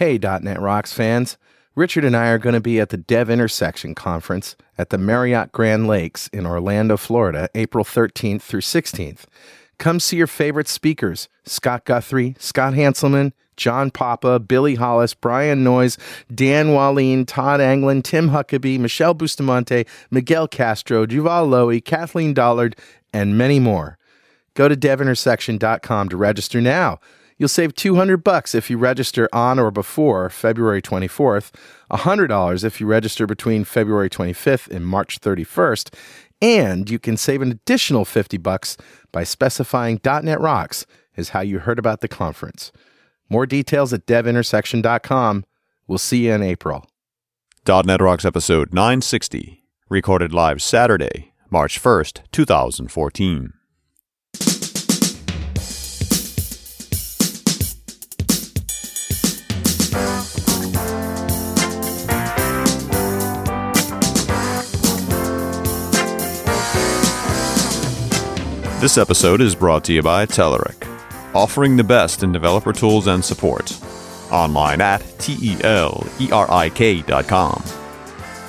Hey, .NET Rocks fans. Richard and I are going to be at the Dev Intersection Conference at the Marriott Grand Lakes in Orlando, Florida, April 13th through 16th. Come see your favorite speakers Scott Guthrie, Scott Hanselman, John Papa, Billy Hollis, Brian Noyes, Dan Wahlin, Todd Anglin, Tim Huckaby, Michele Bustamante, Miguel Castro, Juval Lowy, Kathleen Dollard, and many more. Go to devintersection.com to register now. You'll save 200 bucks if you register on or before February 24th, $100 if you register between February 25th and March 31st, and you can save an additional 50 bucks by specifying .NET Rocks is how you heard about the conference. More details at devintersection.com. We'll see you in April. .NET Rocks episode 960, recorded live Saturday, March 1st, 2014. This episode is brought to you by Telerik, offering the best in developer tools and support. Online at T-E-L-E-R-I-K.com.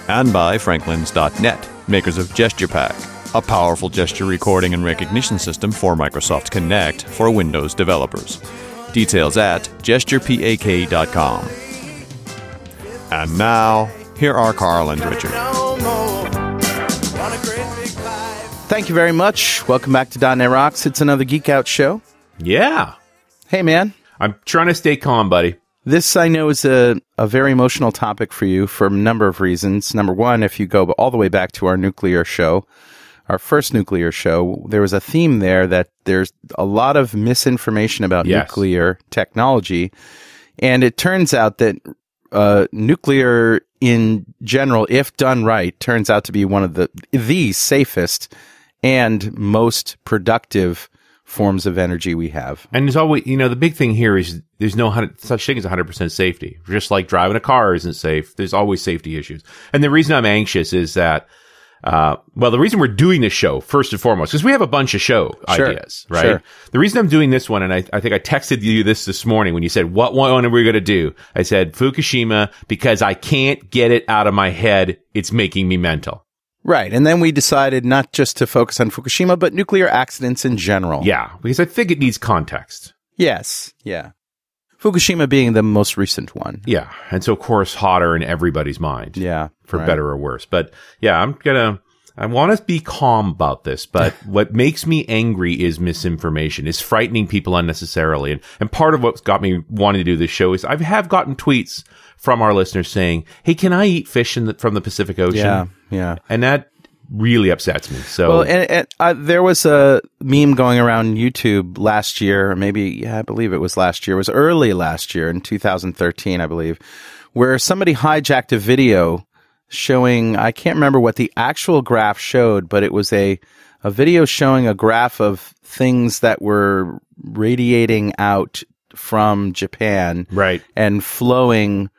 And by Franklins.net, makers of GesturePak, a powerful gesture recording and recognition system for Microsoft Kinect for Windows developers. Details at GesturePak.com. And now, here are Carl and Richard. Thank you very much. Welcome back to .NET Rocks. It's another Geek Out show. Yeah. Hey, man. I'm trying to stay calm, buddy. This I know is a, a very emotional topic for you for a number of reasons. Number one, if you go all the way back to our nuclear show, our first nuclear show, there was a theme there that there's a lot of misinformation about Yes. nuclear technology. And it turns out that uh, nuclear in general, if done right, turns out to be one of the the safest and most productive forms of energy we have. And there's always, you know, the big thing here is there's no such thing as 100% safety. Just like driving a car isn't safe, there's always safety issues. And the reason I'm anxious is that, uh, well, the reason we're doing this show, first and foremost, because we have a bunch of show Sure. ideas, right? Sure. The reason I'm doing this one, and I, I think I texted you this this morning when you said, what one are we going to do? I said, Fukushima, because I can't get it out of my head. It's making me mental. Right. And then we decided not just to focus on Fukushima, but nuclear accidents in general. Yeah, because I think it needs context. Yes. Yeah. Fukushima being the most recent one. Yeah. And so, of course, hotter in everybody's mind. Yeah. For right. better or worse. But yeah, I'm gonna, I want to be calm about this, but what makes me angry is misinformation, is frightening people unnecessarily. And, and part of what's got me wanting to do this show is I have gotten tweets from our listeners saying, Hey, can I eat fish in the, from the Pacific Ocean? Yeah. Yeah. And that really upsets me. So, Well, and, and uh, there was a meme going around YouTube last year, or maybe, yeah, I believe it was last year. It was early last year in 2013, I believe, where somebody hijacked a video showing, I can't remember what the actual graph showed, but it was a, a video showing a graph of things that were radiating out from Japan right. and flowing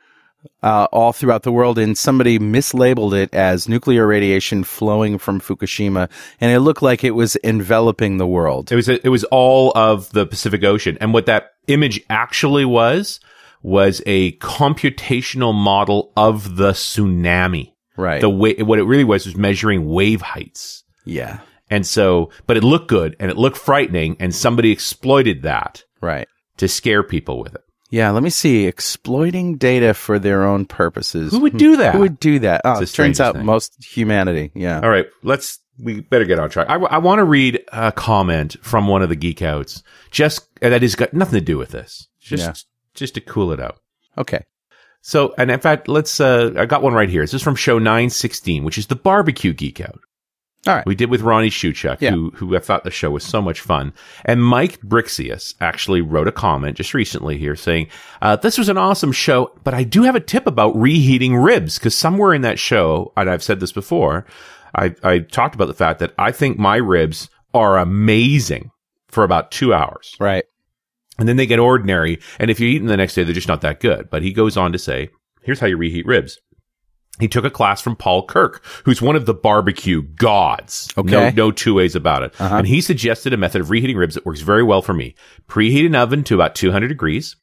uh, all throughout the world, and somebody mislabeled it as nuclear radiation flowing from Fukushima, and it looked like it was enveloping the world. It was it was all of the Pacific Ocean, and what that image actually was was a computational model of the tsunami. Right. The way what it really was was measuring wave heights, yeah. and so but it looked good and it looked frightening, and somebody exploited that Right. to scare people with it. Yeah. Let me see. Exploiting data for their own purposes. Who would do that? Who would do that? Oh, it turns out thing. most humanity. Yeah. All right, let's. We better get on track. I, want to read a comment from one of the geek outs, just and that has got nothing to do with this. Just Yeah. just to cool it out. Okay. So, and in fact, let's, uh, I got one right here. This is from show 916, which is the barbecue geek out. All right. We did with Ronnie Shuchuk, Yeah. who, who I thought the show was so much fun. And Mike Brixius actually wrote a comment just recently here saying, uh, this was an awesome show, but I do have a tip about reheating ribs because somewhere in that show, and I've said this before, I, I talked about the fact that I think my ribs are amazing for about two hours Right. and then they get ordinary. And if you eat them the next day, they're just not that good. But he goes on to say, here's how you reheat ribs. He took a class from Paul Kirk, who's one of the barbecue gods. Okay. No, no two ways about it. Uh-huh. And he suggested a method of reheating ribs that works very well for me. Preheat an oven to about 200 degrees.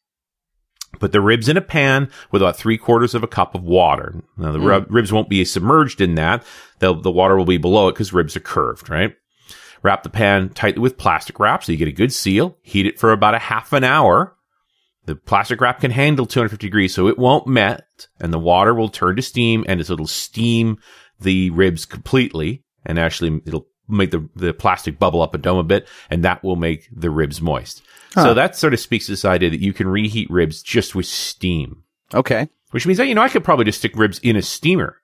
Put the ribs in a pan with about three quarters of a cup of water. Now the rib- ribs won't be submerged in that. The, the water will be below it because ribs are curved, right? Wrap the pan tightly with plastic wrap so you get a good seal. Heat it for about a half an hour. The plastic wrap can handle 250 degrees, so it won't melt, and the water will turn to steam, and it'll steam the ribs completely, and actually it'll make the, the plastic bubble up a dome a bit, and that will make the ribs moist. So that sort of speaks to this idea that you can reheat ribs just with steam, Okay. which means that, you know, I could probably just stick ribs in a steamer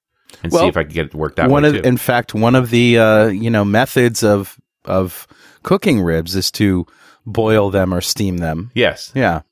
and see if I can get it to work that one way of, in fact, one of the uh, you know methods of of cooking ribs is to boil them or steam them. yes. Yeah.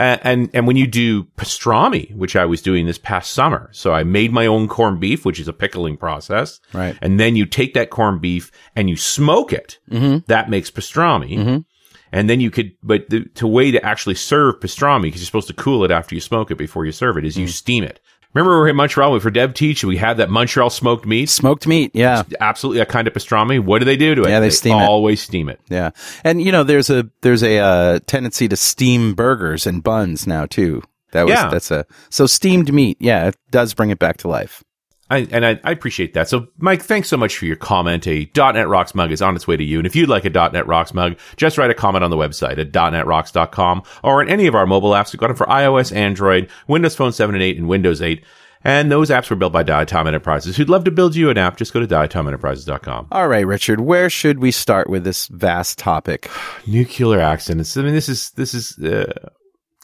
And, and and when you do pastrami, which I was doing this past summer, so I made my own corned beef, which is a pickling process, Right. and then you take that corned beef and you smoke it. Mm-hmm. That makes pastrami, Mhm. and then you could. But the to way to actually serve pastrami, because you're supposed to cool it after you smoke it before you serve it, is you Mm. steam it. Remember we were in Montreal we for Dev Teach, we had that Montreal smoked meat. Smoked meat. Yeah. Absolutely a kind of pastrami. What do they do to it? Yeah, they steam it. Always steam it. Yeah. And you know, there's a there's a uh, tendency to steam burgers and buns now too. That was Yeah. that's a so steamed meat. Yeah, it does bring it back to life. I, and I, I appreciate that. So, Mike, thanks so much for your comment. A .NET Rocks mug is on its way to you. And if you'd like a .NET Rocks mug, just write a comment on the website at .NETRocks.com or in any of our mobile apps. We've got them for iOS, Android, Windows Phone 7 and 8, and Windows 8. And those apps were built by Diatom Enterprises. Who'd love to build you an app, just go to diatomenterprises.com. All right, Richard, where should we start with this vast topic? Nuclear accidents. I mean, this is, this is, uh,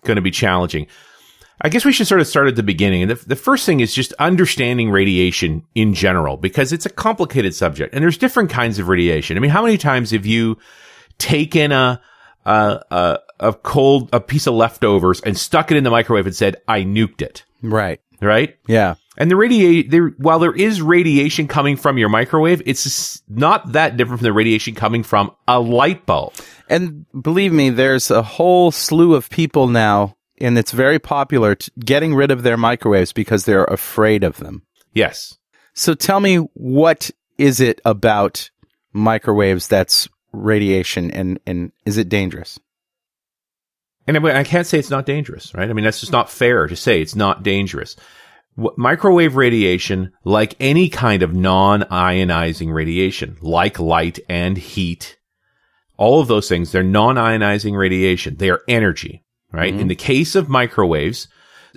going to be challenging. I guess we should sort of start at the beginning. And the, the first thing is just understanding radiation in general, because it's a complicated subject and there's different kinds of radiation. I mean, how many times have you taken a, a, a, a cold, a piece of leftovers and stuck it in the microwave and said, I nuked it, Right. right? Yeah. And the radiate there, while there is radiation coming from your microwave, it's not that different from the radiation coming from a light bulb. And believe me, there's a whole slew of people now, and it's very popular t- getting rid of their microwaves because they're afraid of them. Yes. So tell me, what is it about microwaves that's radiation, and and is it dangerous? And I can't say it's not dangerous, right? I mean, that's just not fair to say it's not dangerous. Microwave radiation, like any kind of non-ionizing radiation, like light and heat, all of those things, they're non-ionizing radiation. They are energy, right? In the case of microwaves,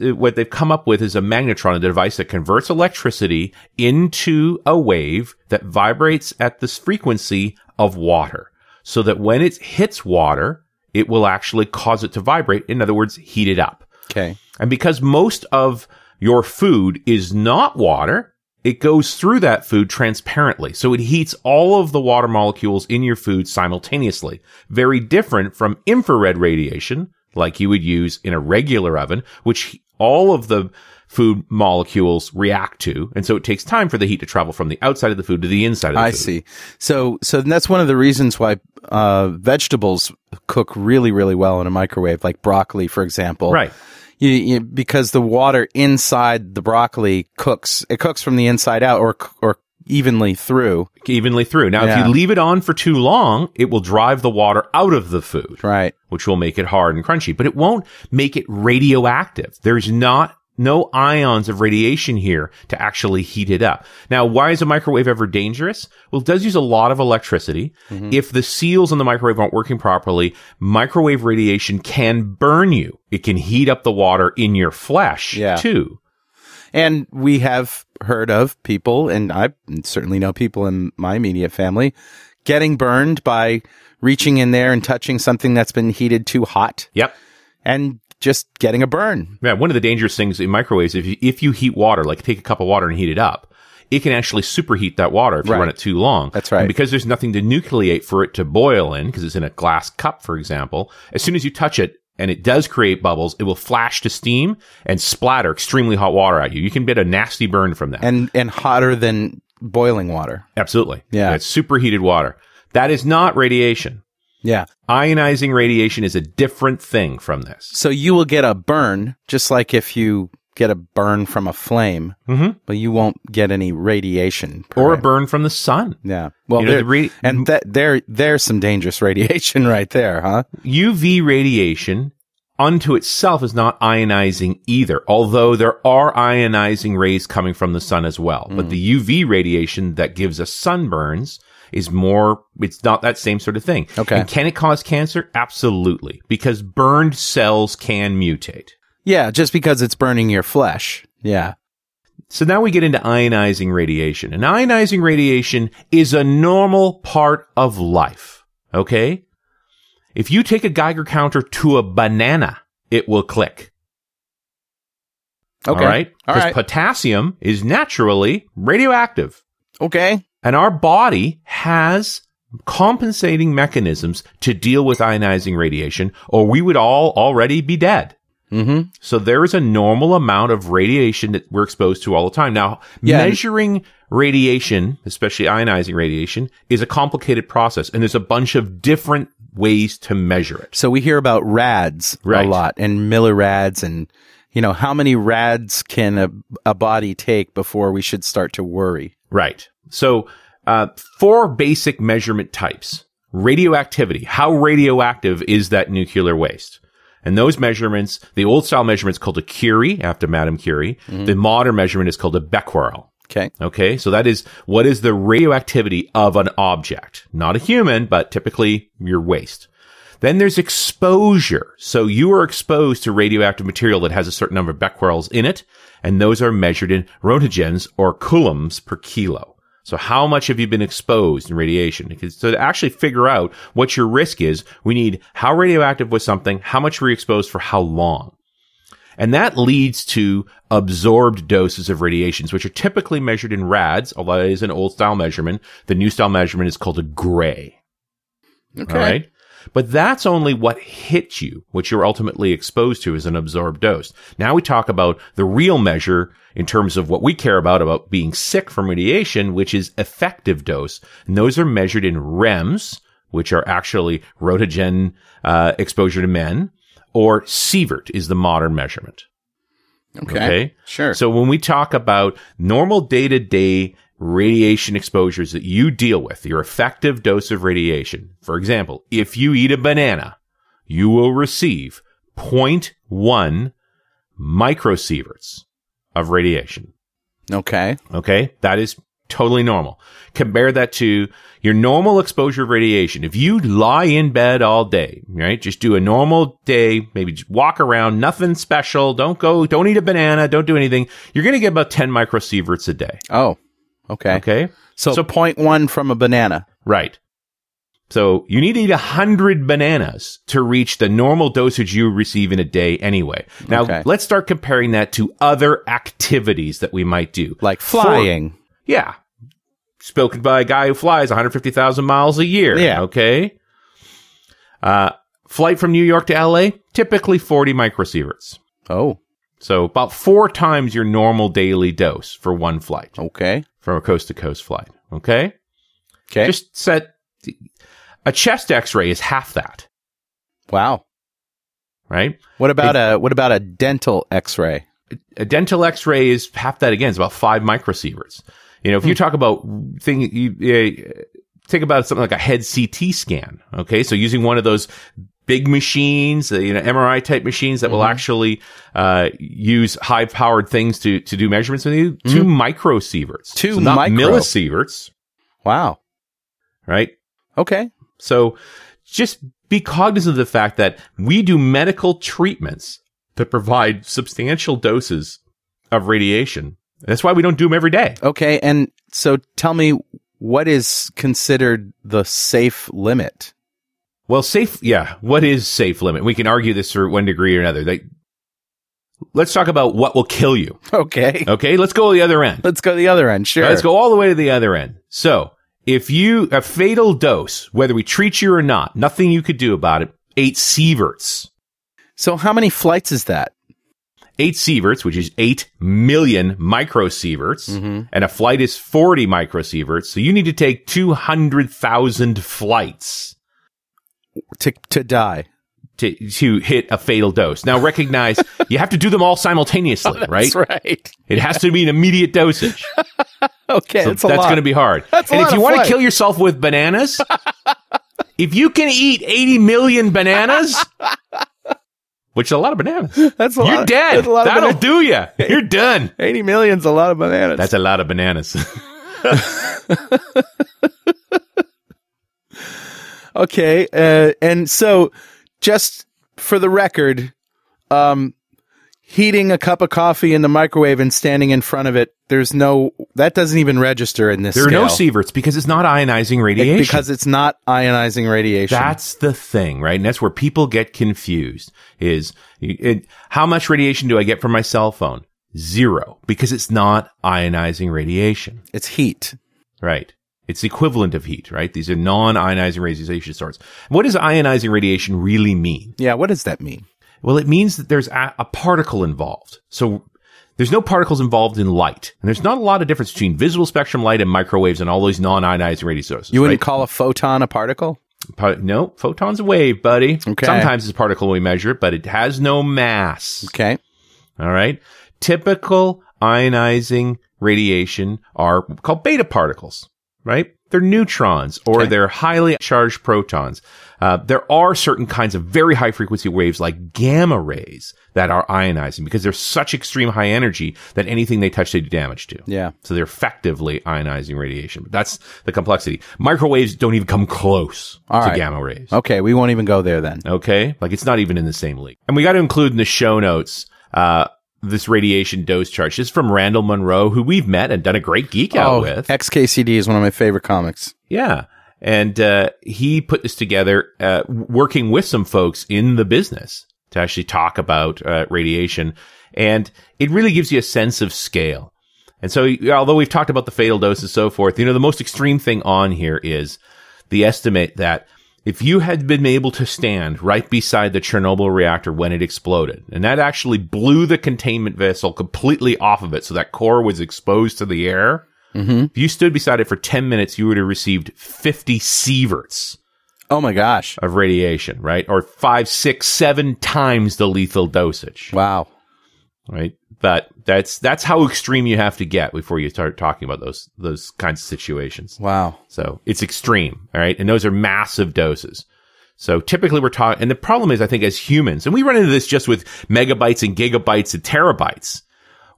uh, what they've come up with is a magnetron, a device that converts electricity into a wave that vibrates at this frequency of water. So that when it hits water, it will actually cause it to vibrate. In other words, heat it up. Okay. And because most of your food is not water, it goes through that food transparently. So it heats all of the water molecules in your food simultaneously. Very different from infrared radiation, like you would use in a regular oven, which all of the food molecules react to. And so it takes time for the heat to travel from the outside of the food to the inside of the I food. see. So, so that's one of the reasons why uh, vegetables cook really, really well in a microwave, like broccoli, for example. Right. You, you, because the water inside the broccoli cooks. It cooks from the inside out, or or evenly through. Evenly through. Now, Yeah. if you leave it on for too long, it will drive the water out of the food. Right. which will make it hard and crunchy, but it won't make it radioactive. There's not no ions of radiation here to actually heat it up. Now, why is a microwave ever dangerous? Well, it does use a lot of electricity. Mm-hmm. If the seals on the microwave aren't working properly, microwave radiation can burn you. It can heat up the water in your flesh Yeah. too. And we have heard of people, and I certainly know people in my immediate family, getting burned by reaching in there and touching something that's been heated too hot Yep. and just getting a burn. Yeah, one of the dangerous things in microwaves, if you, if you heat water, like take a cup of water and heat it up, it can actually superheat that water if you Right. run it too long. That's right. And because there's nothing to nucleate for it to boil in, because it's in a glass cup, for example, as soon as you touch it and it does create bubbles, it will flash to steam and splatter extremely hot water at you. You can get a nasty burn from that. And and hotter than boiling water. Absolutely. Yeah. It's superheated water. That is not radiation. Yeah. Ionizing radiation is a different thing from this. So you will get a burn, just like if you get a burn from a flame, Mhm. but you won't get any radiation. Or a burn from the sun. Yeah. Well, You know, there- the and that there there's some dangerous radiation right there, huh? UV radiation unto itself is not ionizing either, although there are ionizing rays coming from the sun as well. But the UV radiation that gives us sunburns is more, it's not that same sort of thing. Okay. And can it cause cancer? Absolutely. Because burned cells can mutate. Yeah, just because it's burning your flesh. Yeah. So now we get into ionizing radiation. And ionizing radiation is a normal part of life. Okay? If you take a Geiger counter to a banana, it will click. Okay. All right? Because right. potassium is naturally radioactive. Okay. And our body has compensating mechanisms to deal with ionizing radiation, or we would all already be dead. Mm-hmm. So there is a normal amount of radiation that we're exposed to all the time. Now, Yeah. measuring radiation, especially ionizing radiation, is a complicated process, and there's a bunch of different ways to measure it. So we hear about rads Right. a lot and millirads and you know how many rads can a, a body take before we should start to worry? Right. So, uh, four basic measurement types. Radioactivity. How radioactive is that nuclear waste? And those measurements, the old style measurement is called a Curie, after Madame Curie. Mm-hmm. The modern measurement is called a Becquerel. Okay. Okay. So that is what is the radioactivity of an object? Not a human, but typically your waste. Then there's exposure. So you are exposed to radioactive material that has a certain number of becquerels in it, and those are measured in roentgens or coulombs per kilo. So how much have you been exposed in radiation? Because so to actually figure out what your risk is, we need how radioactive was something, how much were you exposed for how long. And that leads to absorbed doses of radiations, which are typically measured in rads, although it is an old style measurement. The new style measurement is called a gray. Okay. All right. But that's only what hits you, what you're ultimately exposed to as an absorbed dose. Now we talk about the real measure in terms of what we care about, about being sick from radiation, which is effective dose. And those are measured in REMS, which are actually roentgen, uh, exposure to men, or sievert is the modern measurement. Okay. Okay. Sure. So when we talk about normal day to day radiation exposures that you deal with, your effective dose of radiation, for example, if you eat a banana, you will receive 0.1 microsieverts of radiation. okay. Okay. That is totally normal. Compare that to your normal exposure of radiation. If you lie in bed all day, right? Just do a normal day, maybe just walk around, nothing special. Don't go, don't eat a banana. Don't do anything. You're going to get about 10 microsieverts a day. Oh. Okay. Okay. So, So- point one from a banana. Right. So you need to eat a hundred bananas to reach the normal dosage you receive in a day anyway. Now Okay. let's start comparing that to other activities that we might do. Like flying. Yeah. Spoken by a guy who flies 150,000 miles a year. Yeah. Okay. Uh, flight from New York to LA, typically 40 microsieverts. oh. So about four times your normal daily dose for one flight Okay. from a coast to coast flight. Okay. Okay. Just set a chest x-ray is half that, wow. right? What about a what about a dental X-ray? a dental x-ray is half that again. It's about five microsieverts. You know, if you talk about thing, you uh, think about something like a head CT scan. Okay. So using one of those big machines, uh, you know, MRI type machines that will actually, uh, use high powered things to, to do measurements with you. Two microsieverts. Two So not micro. millisieverts, Wow. right? Okay. So just be cognizant of the fact that we do medical treatments that provide substantial doses of radiation. That's why we don't do them every day. Okay. And so tell me what is considered the safe limit? Well, safe, yeah. What is safe limit? We can argue this for one degree or another. They, let's talk about what will kill you. Okay. Okay. Let's go to the other end. Let's go to the other end. Sure. Let's go all the way to the other end. So if you, a fatal dose, whether we treat you or not, nothing you could do about it, eight sieverts. So how many flights is that? eight sieverts, which is eight million microsieverts, Mm-hmm. and a flight is 40 microsieverts. So you need to take 200,000 flights To to die. to, to hit a fatal dose. Now recognize you have to do them all simultaneously, right? That's right. It has to be an immediate dosage. Okay. So that's that's going to be hard. That's a and if you want to kill yourself with bananas, if you can eat 80 million bananas which is a lot of bananas. That's a You're lot. dead. That's a lot That'll do you. You're done. 80 million's a lot of bananas. That's a lot of bananas. Okay, uh, and so just for the record, um, heating a cup of coffee in the microwave and standing in front of it, there's no that doesn't even register in this. there are no sieverts because it's not ionizing radiation. because it's not ionizing radiation. That's the thing, right? And that's where people get confused is it, how much radiation do I get from my cell phone? Zero because it's not ionizing radiation, it's heat. right? It's the equivalent of heat, right? These are non-ionizing radiation sources. What does ionizing radiation really mean? Yeah, what does that mean? Well, it means that there's a, a particle involved. So there's no particles involved in light. And there's not a lot of difference between visible spectrum light and microwaves and all those non-ionizing radio sources. You wouldn't right? call a photon a particle? Pa- no, photon's a wave, buddy. Okay. Sometimes it's a particle when we measure it, but it has no mass. Okay. All right. Typical ionizing radiation are called beta particles, right? They're neutrons or Okay. they're highly charged protons. Uh, there are certain kinds of very high frequency waves like gamma rays that are ionizing because they're such extreme high energy that anything they touch they do damage to. Yeah. So they're effectively ionizing radiation. But that's the complexity. Microwaves don't even come close All to right. gamma rays. Okay, we won't even go there then. Okay. Like it's not even in the same league. And we got to include in the show notes, uh, this radiation dose chart. This is from Randall Munroe, who we've met and done a great geek out oh, with. XKCD is one of my favorite comics. Yeah. And, uh, he put this together, uh, working with some folks in the business to actually talk about, uh, radiation. And it really gives you a sense of scale. And so, although we've talked about the fatal dose and so forth, you know, the most extreme thing on here is the estimate that if you had been able to stand right beside the Chernobyl reactor when it exploded, and that actually blew the containment vessel completely off of it, so that core was exposed to the air. Mm-hmm. If you stood beside it for 10 minutes, you would have received 50 sieverts Oh my gosh. of radiation, right? Or five, six, seven times the lethal dosage, Wow. Right? But that's, that's how extreme you have to get before you start talking about those, those kinds of situations. Wow. So it's extreme. All right. And those are massive doses. So typically we're talking, and the problem is, I think as humans, and we run into this just with megabytes and gigabytes and terabytes,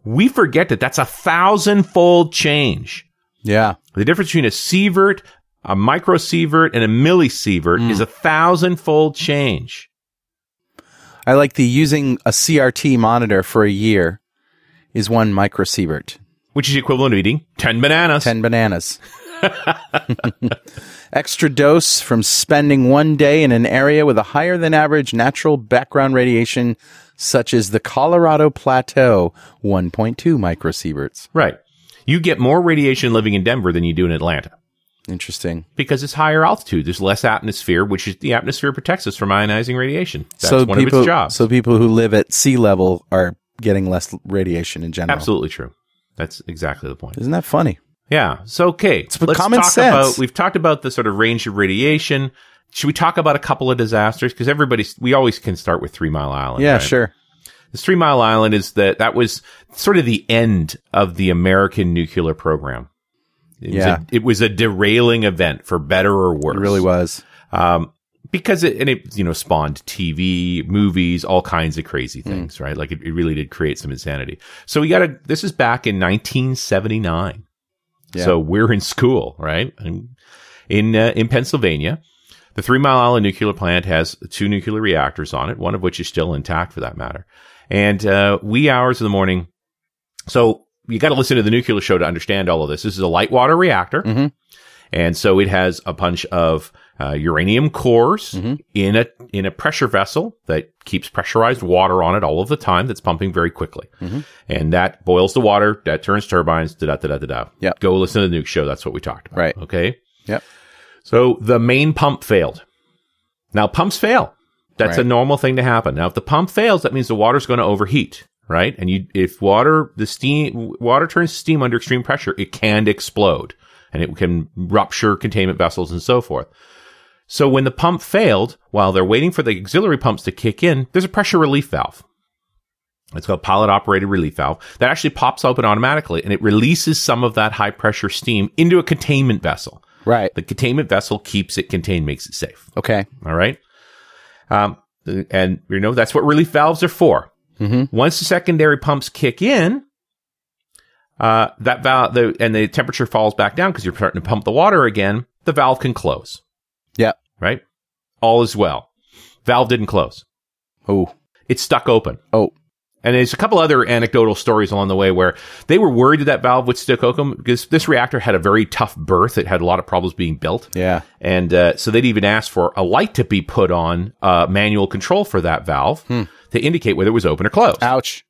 we forget that that's a thousand fold change. Yeah. The difference between a sievert, a microsievert, and a millisievert mm. is a thousand fold change. I like the using a CRT monitor for a year is one microsievert. Which is equivalent to eating 10 bananas. 10 bananas. Extra dose from spending one day in an area with a higher than average natural background radiation, such as the Colorado Plateau, 1.2 microsieverts. Right. You get more radiation living in Denver than you do in Atlanta Interesting. because it's higher altitude. There's less atmosphere, which is the atmosphere protects us from ionizing radiation. That's so one people, of its jobs. so people who live at sea level are getting less radiation in general. Absolutely true. That's exactly the point. Isn't that funny? Yeah. So okay, with let's common talk sense. about. We've talked about the sort of range of radiation. Should we talk about a couple of disasters? Because everybody, we always can start with Three Mile Island. Yeah, right? sure. This Three Mile Island is that that was sort of the end of the American nuclear program. It Yeah. was a, it was a derailing event for better or worse. It really was. Um, because it, and it, you know, spawned TV, movies, all kinds of crazy things, right? Like it, it really did create some insanity. So we got to, this is back in 1979. Yeah. So we're in school, right? And in, uh, in Pennsylvania. The Three Mile Island nuclear plant has two nuclear reactors on it, one of which is still intact for that matter. And, uh, wee hours of the morning. So you got to listen to the nuclear show to understand all of this. This is a light water reactor. Mhm. And so it has a bunch of uh, uranium cores Mhm. in a in a pressure vessel that keeps pressurized water on it all of the time. That's pumping very quickly, Mhm. and that boils the water. That turns turbines. Da da da da da. Yep. Go listen to the nuke show. That's what we talked about. Right. Okay. Yep. So the main pump failed. Now pumps fail. That's a normal thing to happen. Now if the pump fails, that means the water's going to overheat, right? And you, if water, the steam, water turns to steam under extreme pressure, it can explode and it can rupture containment vessels and so forth. So when the pump failed, while they're waiting for the auxiliary pumps to kick in, there's a pressure relief valve. It's called pilot operated relief valve that actually pops open automatically and it releases some of that high pressure steam into a containment vessel. Right. The containment vessel keeps it contained, makes it safe. Okay. All right. Um, And, you know, that's what relief valves are for. Mm-hmm. Once the secondary pumps kick in, uh, that valve, the, and the temperature falls back down because you're starting to pump the water again, the valve can close. Yeah. Right? All is well. Valve didn't close. Oh. It's stuck open. Oh. And there's a couple other anecdotal stories along the way where they were worried that that valve would stick open because this reactor had a very tough birth. It had a lot of problems being built. Yeah. And uh, so they'd even asked for a light to be put on uh, manual control for that valve Hmm. To indicate whether it was open or closed. Ouch.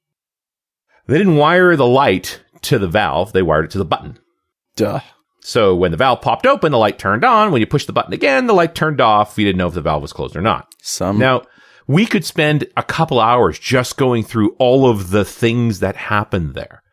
They didn't wire the light to the valve, they wired it to the button. Duh. So when the valve popped open, the light turned on. When you push the button again, the light turned off. We didn't know if the valve was closed or not. Some. Now, we could spend a couple hours just going through all of the things that happened there.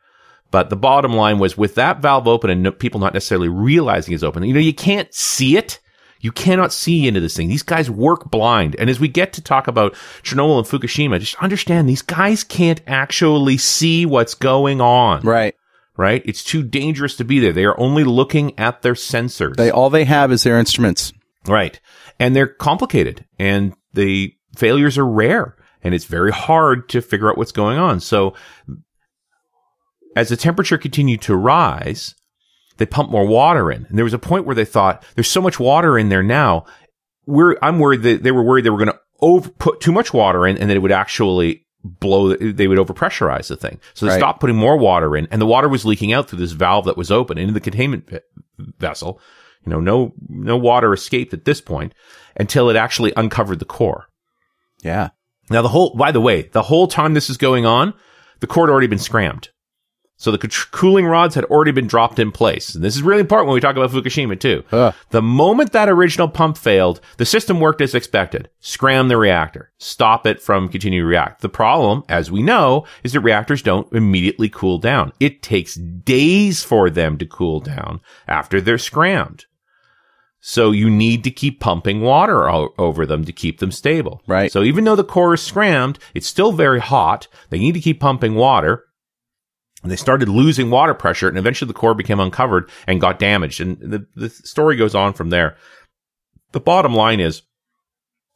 But the bottom line was with that valve open and no, people not necessarily realizing it's open, you know, you can't see it. You cannot see into this thing. These guys work blind. And as we get to talk about Chernobyl and Fukushima, just understand these guys can't actually see what's going on, right. right? It's too dangerous to be there. They are only looking at their sensors. They all they have is their instruments. Right. And they're complicated and the failures are rare and it's very hard to figure out what's going on. So as the temperature continued to rise, they pumped more water in. And there was a point where they thought there's so much water in there now. We're, I'm worried that they were worried they were going to over put too much water in and that it would actually blow, they would overpressurize the thing. So they Right. stopped putting more water in and the water was leaking out through this valve that was open into the containment ve- vessel. You know, no, no water escaped at this point until it actually uncovered the core. Yeah. Now, the whole, by the way, the whole time this is going on, the core had already been scrammed. So the c- cooling rods had already been dropped in place. And this is really important when we talk about Fukushima too. Ugh. The moment that original pump failed, the system worked as expected. Scram the reactor. Stop it from continuing to react. The problem, as we know, is that reactors don't immediately cool down. It takes days for them to cool down after they're scrammed. So you need to keep pumping water o- over them to keep them stable. Right. So even though the core is scrammed, it's still very hot. They need to keep pumping water. And they started losing water pressure and eventually the core became uncovered and got damaged. And the, the story goes on from there. The bottom line is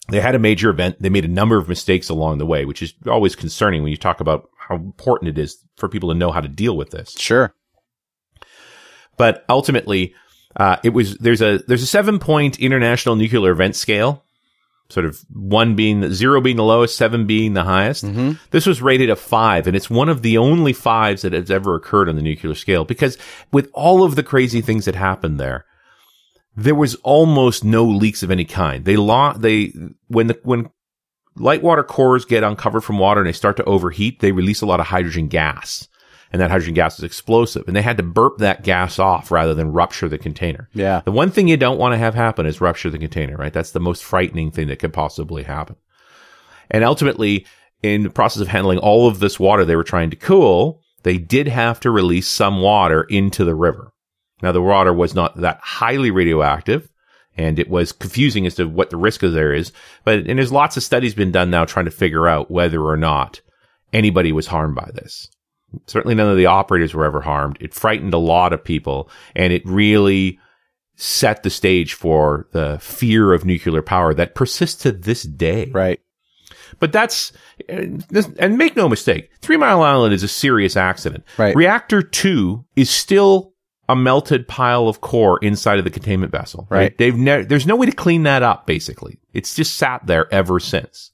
they had a major event. They made a number of mistakes along the way, which is always concerning when you talk about how important it is for people to know how to deal with this Sure. but ultimately uh, it was there's a there's a seven point international nuclear event scale sort of one being the zero being the lowest seven being the highest. Mhm. this was rated a five and it's one of the only fives that has ever occurred on the nuclear scale because with all of the crazy things that happened there there was almost no leaks of any kind. They lo- they when the when light water cores get uncovered from water and they start to overheat they release a lot of hydrogen gas and that hydrogen gas is explosive and they had to burp that gas off rather than rupture the container Yeah. the one thing you don't want to have happen is rupture the container, right? That's the most frightening thing that could possibly happen. And ultimately, in the process of handling all of this water they were trying to cool, they did have to release some water into the river. Now, the water was not that highly radioactive and it was confusing as to what the risk of there is. But, and there's lots of studies been done now trying to figure out whether or not anybody was harmed by this. Certainly none of the operators were ever harmed. It frightened a lot of people and it really set the stage for the fear of nuclear power that persists to this day. Right. But that's, and make no mistake, Three Mile Island is a serious accident. Right. Reactor two is still a melted pile of core inside of the containment vessel. Right. Right. They've never, there's no way to clean that up, basically. It's just sat there ever since.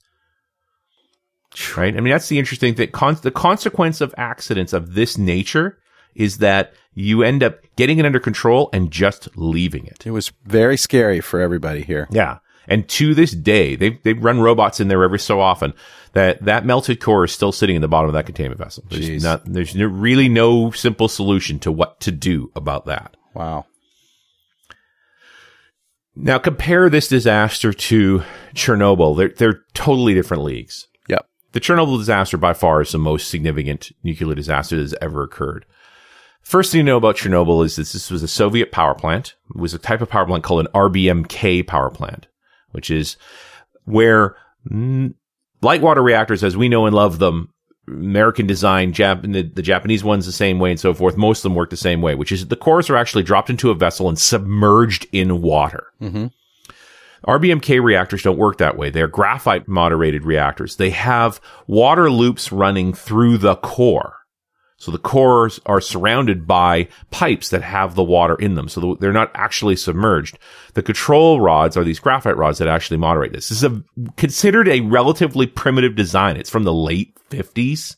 Right. I mean, that's the interesting thing. Con- the consequence of accidents of this nature is that you end up getting it under control and just leaving it. It was very scary for everybody here. Yeah. And to this day, they they run robots in there every so often. That that melted core is still sitting in the bottom of that containment vessel. There's not there's no, really no simple solution to what to do about that. Wow. Now compare this disaster to Chernobyl. They're they're totally different leagues. The Chernobyl disaster by far is the most significant nuclear disaster that has ever occurred. First thing to know about Chernobyl is that this was a Soviet power plant. It was a type of power plant called an RBMK power plant, which is where mm, light water reactors, as we know and love them, American design, Jap- the, the Japanese ones the same way and so forth. Most of them work the same way, which is the cores are actually dropped into a vessel and submerged in water. Mm-hmm. RBMK reactors don't work that way. They're graphite moderated reactors. They have water loops running through the core. So the cores are surrounded by pipes that have the water in them. So they're not actually submerged. The control rods are these graphite rods that actually moderate this. This is a, considered a relatively primitive design. It's from the late 50s.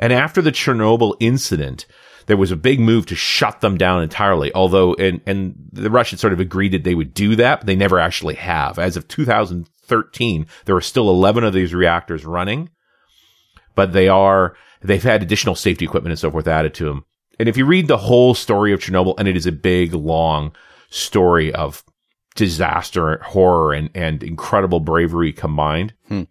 And after the Chernobyl incident, there was a big move to shut them down entirely. Although, and, and the Russians sort of agreed that they would do that, but they never actually have. As of 2013, there are still 11 of these reactors running, but they are, they've had additional safety equipment and so forth added to them. And if you read the whole story of Chernobyl, and it is a big, long story of disaster, horror, and, and incredible bravery combined. Hmm.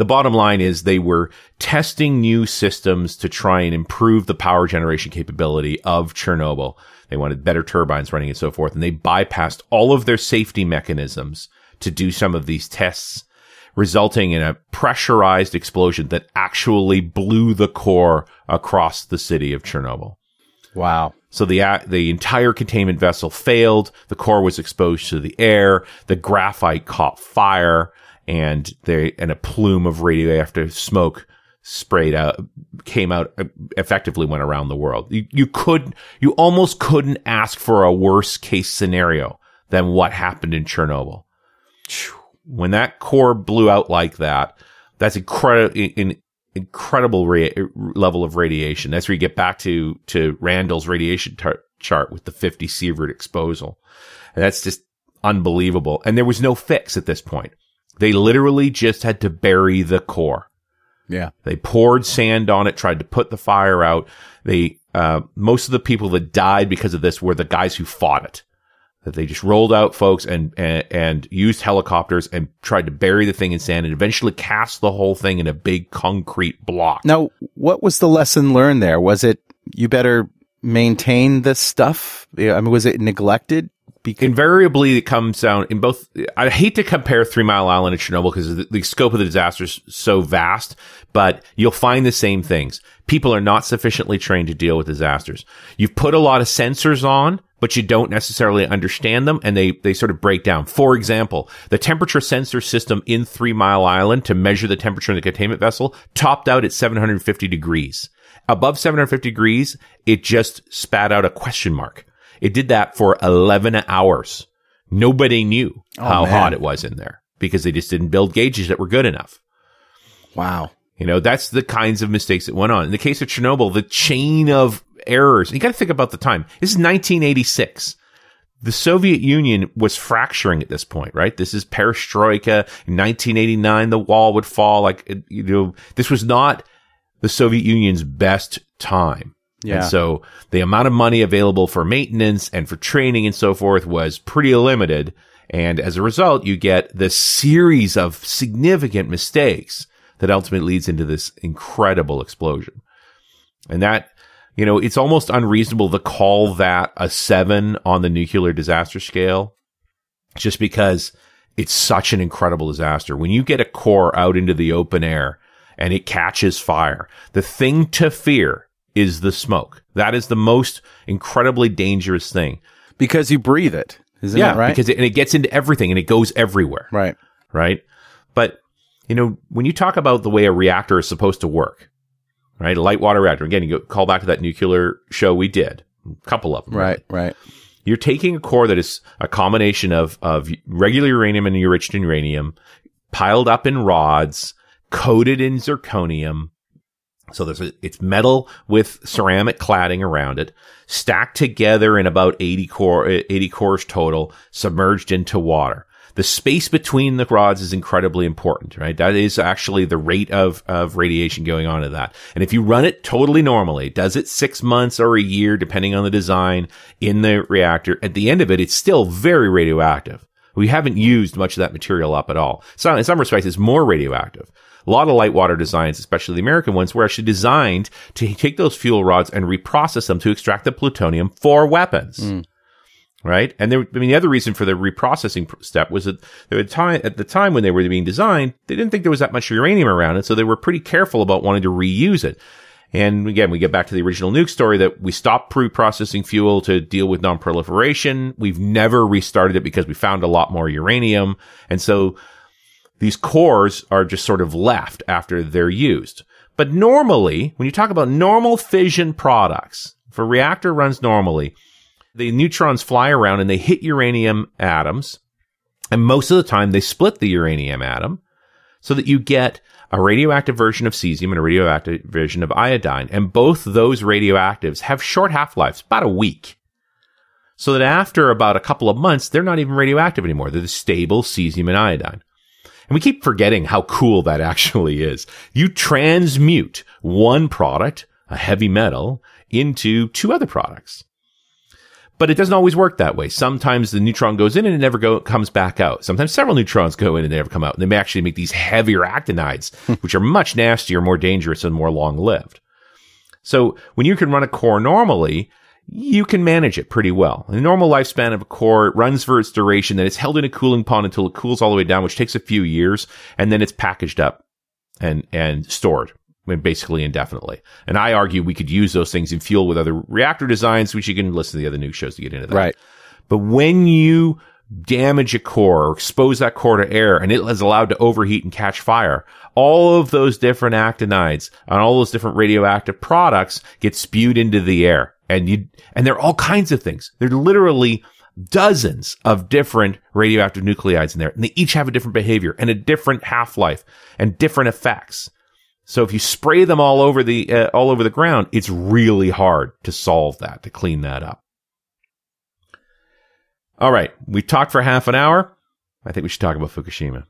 The bottom line is they were testing new systems to try and improve the power generation capability of Chernobyl. They wanted better turbines running and so forth. And they bypassed all of their safety mechanisms to do some of these tests resulting in a pressurized explosion that actually blew the core across the city of Chernobyl. Wow. So the the entire containment vessel failed. The core was exposed to the air. The graphite caught fire, and they and a plume of radioactive smoke sprayed out came out effectively went around the world. You, you could you almost couldn't ask for a worse case scenario than what happened in Chernobyl when that core blew out like that, that's incredible, in, incredible ra- level of radiation. That's where you get back to, to Randall's radiation tar- chart with the 50 sievert exposure. And that's just unbelievable. And there was no fix at this point. They literally just had to bury the core. Yeah. They poured sand on it, tried to put the fire out. They, uh, most of the people that died because of this were the guys who fought it that they just rolled out folks and, and, and used helicopters and tried to bury the thing in sand and eventually cast the whole thing in a big concrete block. Now, what was the lesson learned there? Was it you better maintain this stuff? I mean, was it neglected? Because Invariably, it comes down in both. I hate to compare Three Mile Island and Chernobyl because the, the scope of the disaster is so vast, but you'll find the same things. People are not sufficiently trained to deal with disasters. You've put a lot of sensors on but you don't necessarily understand them and they, they sort of break down. For example, the temperature sensor system in Three Mile Island to measure the temperature in the containment vessel topped out at 750 degrees. Above 750 degrees, it just spat out a question mark. It did that for 11 hours. Nobody knew oh, how man. hot it was in there because they just didn't build gauges that were good enough. Wow. You know, that's the kinds of mistakes that went on. In the case of Chernobyl, the chain of errors. You got to think about the time. This is 1986. The Soviet Union was fracturing at this point, right? This is perestroika. In 1989, the wall would fall. Like, you know, this was not the Soviet Union's best time. Yeah. And so the amount of money available for maintenance and for training and so forth was pretty limited. And as a result, you get this series of significant mistakes that ultimately leads into this incredible explosion. And that you know, it's almost unreasonable to call that a seven on the nuclear disaster scale just because it's such an incredible disaster. When you get a core out into the open air and it catches fire, the thing to fear is the smoke. That is the most incredibly dangerous thing. Because you breathe it. Isn't yeah, that right? Because it, and it gets into everything and it goes everywhere. Right. Right. But, you know, when you talk about the way a reactor is supposed to work, right? A light water reactor. Again, you go, call back to that nuclear show we did, a couple of them. Right, really. right. You're taking a core that is a combination of, of regular uranium and enriched uranium piled up in rods, coated in zirconium. So there's a, it's metal with ceramic cladding around it, stacked together in about 80 core, 80 cores total, submerged into water the space between the rods is incredibly important, right? That is actually the rate of, of radiation going on in that. And if you run it totally normally, does it six months or a year, depending on the design in the reactor, at the end of it, it's still very radioactive. We haven't used much of that material up at all. So in some respects, it's more radioactive. A lot of light water designs, especially the American ones, were actually designed to take those fuel rods and reprocess them to extract the plutonium for weapons. Mm right? And there, I mean, the other reason for the reprocessing step was that there time at the time when they were being designed, they didn't think there was that much uranium around And so they were pretty careful about wanting to reuse it. And again, we get back to the original nuke story that we stopped pre-processing fuel to deal with non-proliferation. We've never restarted it because we found a lot more uranium. And so these cores are just sort of left after they're used. But normally, when you talk about normal fission products, if a reactor runs normally, the neutrons fly around and they hit uranium atoms. And most of the time they split the uranium atom so that you get a radioactive version of cesium and a radioactive version of iodine. And both those radioactives have short half-lives, about a week. So that after about a couple of months, they're not even radioactive anymore. They're the stable cesium and iodine. And we keep forgetting how cool that actually is. You transmute one product, a heavy metal, into two other products. But it doesn't always work that way. Sometimes the neutron goes in and it never go, comes back out. Sometimes several neutrons go in and they never come out. And they may actually make these heavier actinides, which are much nastier, more dangerous, and more long lived. So when you can run a core normally, you can manage it pretty well. The normal lifespan of a core it runs for its duration, then it's held in a cooling pond until it cools all the way down, which takes a few years, and then it's packaged up and and stored basically indefinitely. And I argue we could use those things in fuel with other reactor designs, which you can listen to the other nuke shows to get into that. Right. But when you damage a core or expose that core to air and it is allowed to overheat and catch fire, all of those different actinides and all those different radioactive products get spewed into the air. And you, and they're all kinds of things. They're literally dozens of different radioactive nuclides in there. And they each have a different behavior and a different half-life and different effects. So if you spray them all over the uh, all over the ground, it's really hard to solve that, to clean that up. All right, we talked for half an hour. I think we should talk about Fukushima.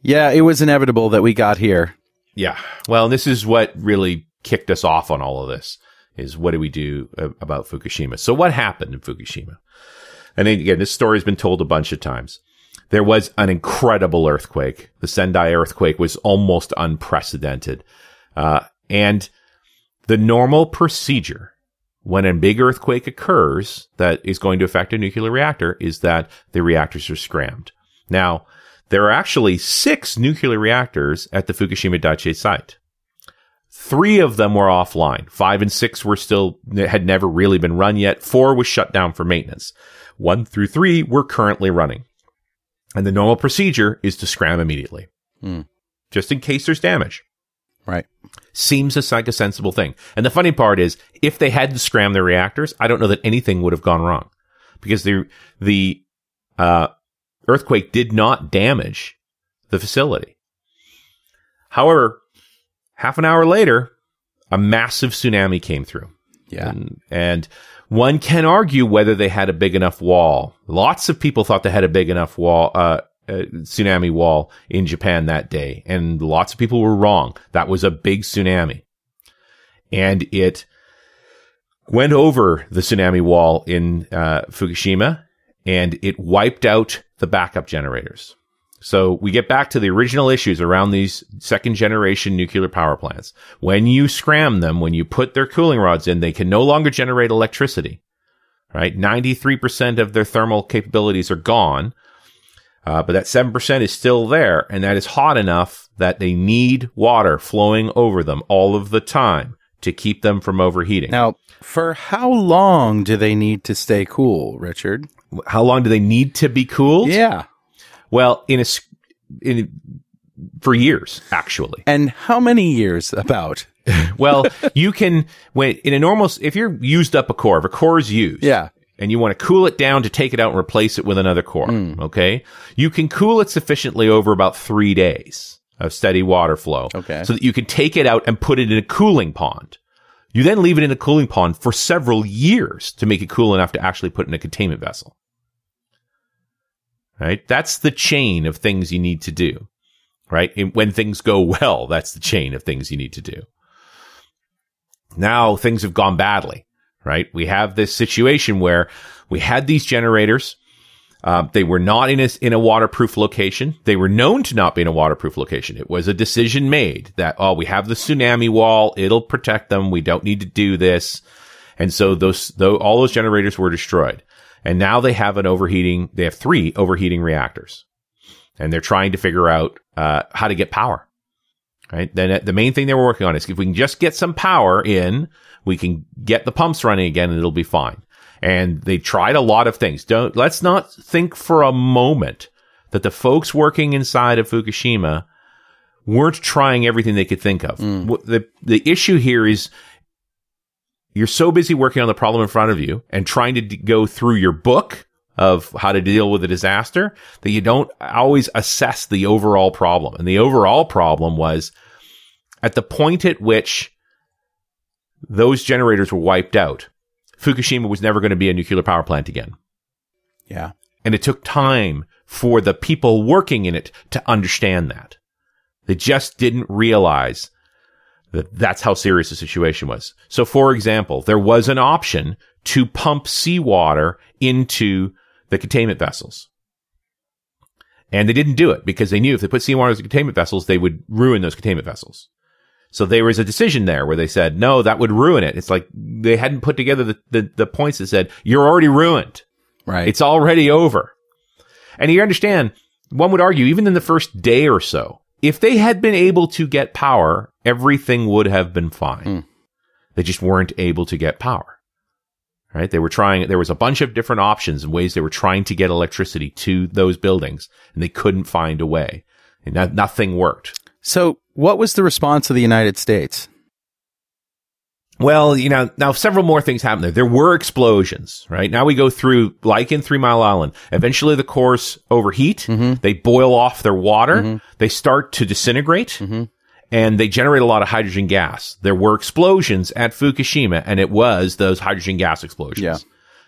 Yeah, it was inevitable that we got here. Yeah. Well, this is what really kicked us off on all of this is what do we do uh, about Fukushima? So what happened in Fukushima? And again, this story has been told a bunch of times. There was an incredible earthquake. The Sendai earthquake was almost unprecedented. Uh, and the normal procedure when a big earthquake occurs that is going to affect a nuclear reactor is that the reactors are scrammed. Now, there are actually six nuclear reactors at the Fukushima Daiichi site. Three of them were offline. Five and six were still, had never really been run yet. Four was shut down for maintenance. One through three were currently running. And the normal procedure is to scram immediately, mm. just in case there's damage. Right. Seems like a sensible thing. And the funny part is, if they hadn't scrammed their reactors, I don't know that anything would have gone wrong because the, the, uh, earthquake did not damage the facility. However, half an hour later, a massive tsunami came through. Yeah. And, and one can argue whether they had a big enough wall. Lots of people thought they had a big enough wall, uh, uh, tsunami wall in Japan that day. And lots of people were wrong. That was a big tsunami. And it went over the tsunami wall in uh, Fukushima and it wiped out the backup generators. So we get back to the original issues around these second generation nuclear power plants. When you scram them, when you put their cooling rods in, they can no longer generate electricity, right? 93% of their thermal capabilities are gone. Uh, but that 7% is still there and that is hot enough that they need water flowing over them all of the time to keep them from overheating. Now, for how long do they need to stay cool, Richard? How long do they need to be cooled? Yeah. Well, in a in for years actually. And how many years about? well, you can when in a normal if you're used up a core, if a core is used, yeah, and you want to cool it down to take it out and replace it with another core, Mm. okay, you can cool it sufficiently over about three days of steady water flow, Okay. so that you can take it out and put it in a cooling pond. You then leave it in a cooling pond for several years to make it cool enough to actually put in a containment vessel. Right? That's the chain of things you need to do. Right? And when things go well, that's the chain of things you need to do. Now things have gone badly, right? We have this situation where we had these generators. Uh, they were not in a, in a waterproof location. They were known to not be in a waterproof location. It was a decision made that, oh, we have the tsunami wall. It'll protect them. We don't need to do this. And so those, though, all those generators were destroyed. And now they have an overheating, they have three overheating reactors. And they're trying to figure out, uh, how to get power. Right. Then uh, the main thing they were working on is if we can just get some power in, we can get the pumps running again and it'll be fine. And they tried a lot of things. Don't, let's not think for a moment that the folks working inside of Fukushima weren't trying everything they could think of. What The, the issue here is you're so busy working on the problem in front of you and trying to d- go through your book of how to deal with a disaster that you don't always assess the overall problem. And the overall problem was at the point at which those generators were wiped out, Fukushima was never going to be a nuclear power plant again. Yeah. And it took time for the people working in it to understand that. They just didn't realize that that's how serious the situation was. So, for example, there was an option to pump seawater into the containment vessels. And they didn't do it because they knew if they put seawater in the containment vessels, they would ruin those containment vessels. So there was a decision there where they said, no, that would ruin it. It's like they hadn't put together the, the, the points that said, you're already ruined. Right. It's already over. And you understand, one would argue, even in the first day or so, if they had been able to get power, everything would have been fine. Hmm. They just weren't able to get power. Right? They were trying, there was a bunch of different options and ways they were trying to get electricity to those buildings and they couldn't find a way. And that, nothing worked. so, what was the response of the United States? Well, you know, now several more things happened there. There were explosions, right? Now we go through, like in Three Mile Island, eventually the cores overheat. Mm-hmm. They boil off their water. Mm-hmm. They start to disintegrate mm-hmm. and they generate a lot of hydrogen gas. There were explosions at Fukushima and it was those hydrogen gas explosions. Yeah.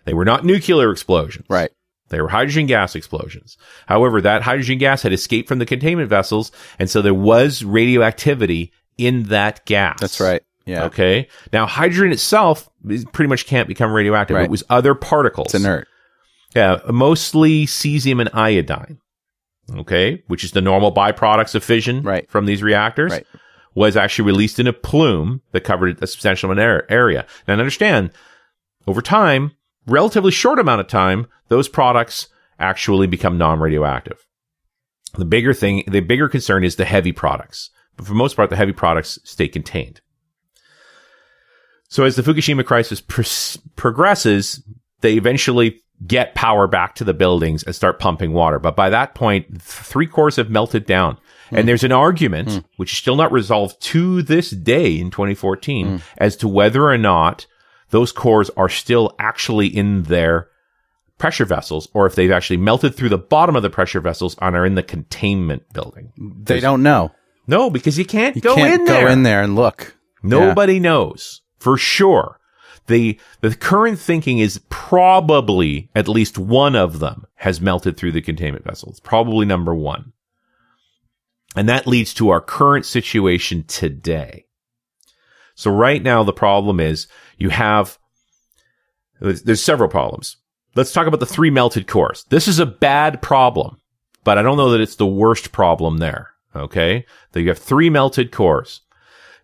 They were not nuclear explosions. Right. They were hydrogen gas explosions. However, that hydrogen gas had escaped from the containment vessels. And so there was radioactivity in that gas. That's right. Yeah. Okay. Now, hydrogen itself is- pretty much can't become radioactive. Right. It was other particles. It's inert. Yeah, mostly cesium and iodine. Okay, which is the normal byproducts of fission Right. from these reactors. Right. Was actually released in a plume that covered a substantial amount of area. Now, understand, over time, relatively short amount of time, those products actually become non-radioactive. The bigger thing, the bigger concern is the heavy products. But for the most part, the heavy products stay contained. So as the Fukushima crisis pr- progresses, they eventually get power back to the buildings and start pumping water. But by that point, three cores have melted down. And hmm. there's an argument, hmm. which is still not resolved to this day in 2014, hmm. as to whether or not those cores are still actually in their pressure vessels or if they've actually melted through the bottom of the pressure vessels and are in the containment building. They don't know. No, because you can't You go can't in go there. in there and look. Nobody knows for sure. The the current thinking is probably at least one of them has melted through the containment vessels. Probably number one. And that leads to our current situation today. So right now the problem is you have there's, there's several problems. Let's talk about the three melted cores. This is a bad problem, but I don't know that it's the worst problem there. Okay. That you have three melted cores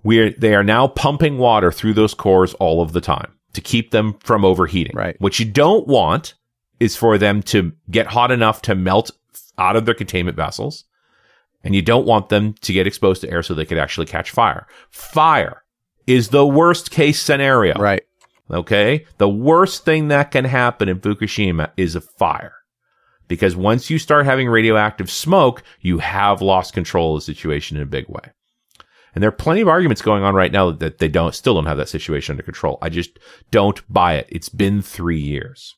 we are, they are now pumping water through those cores all of the time to keep them from overheating. Right. What you don't want is for them to get hot enough to melt out of their containment vessels. And you don't want them to get exposed to air so they could actually catch fire. Fire is the worst case scenario. Right. Okay. The worst thing that can happen in Fukushima is a fire. Because once you start having radioactive smoke, you have lost control of the situation in a big way. And there are plenty of arguments going on right now that they don't, still don't have that situation under control. I just don't buy it. It's been three years.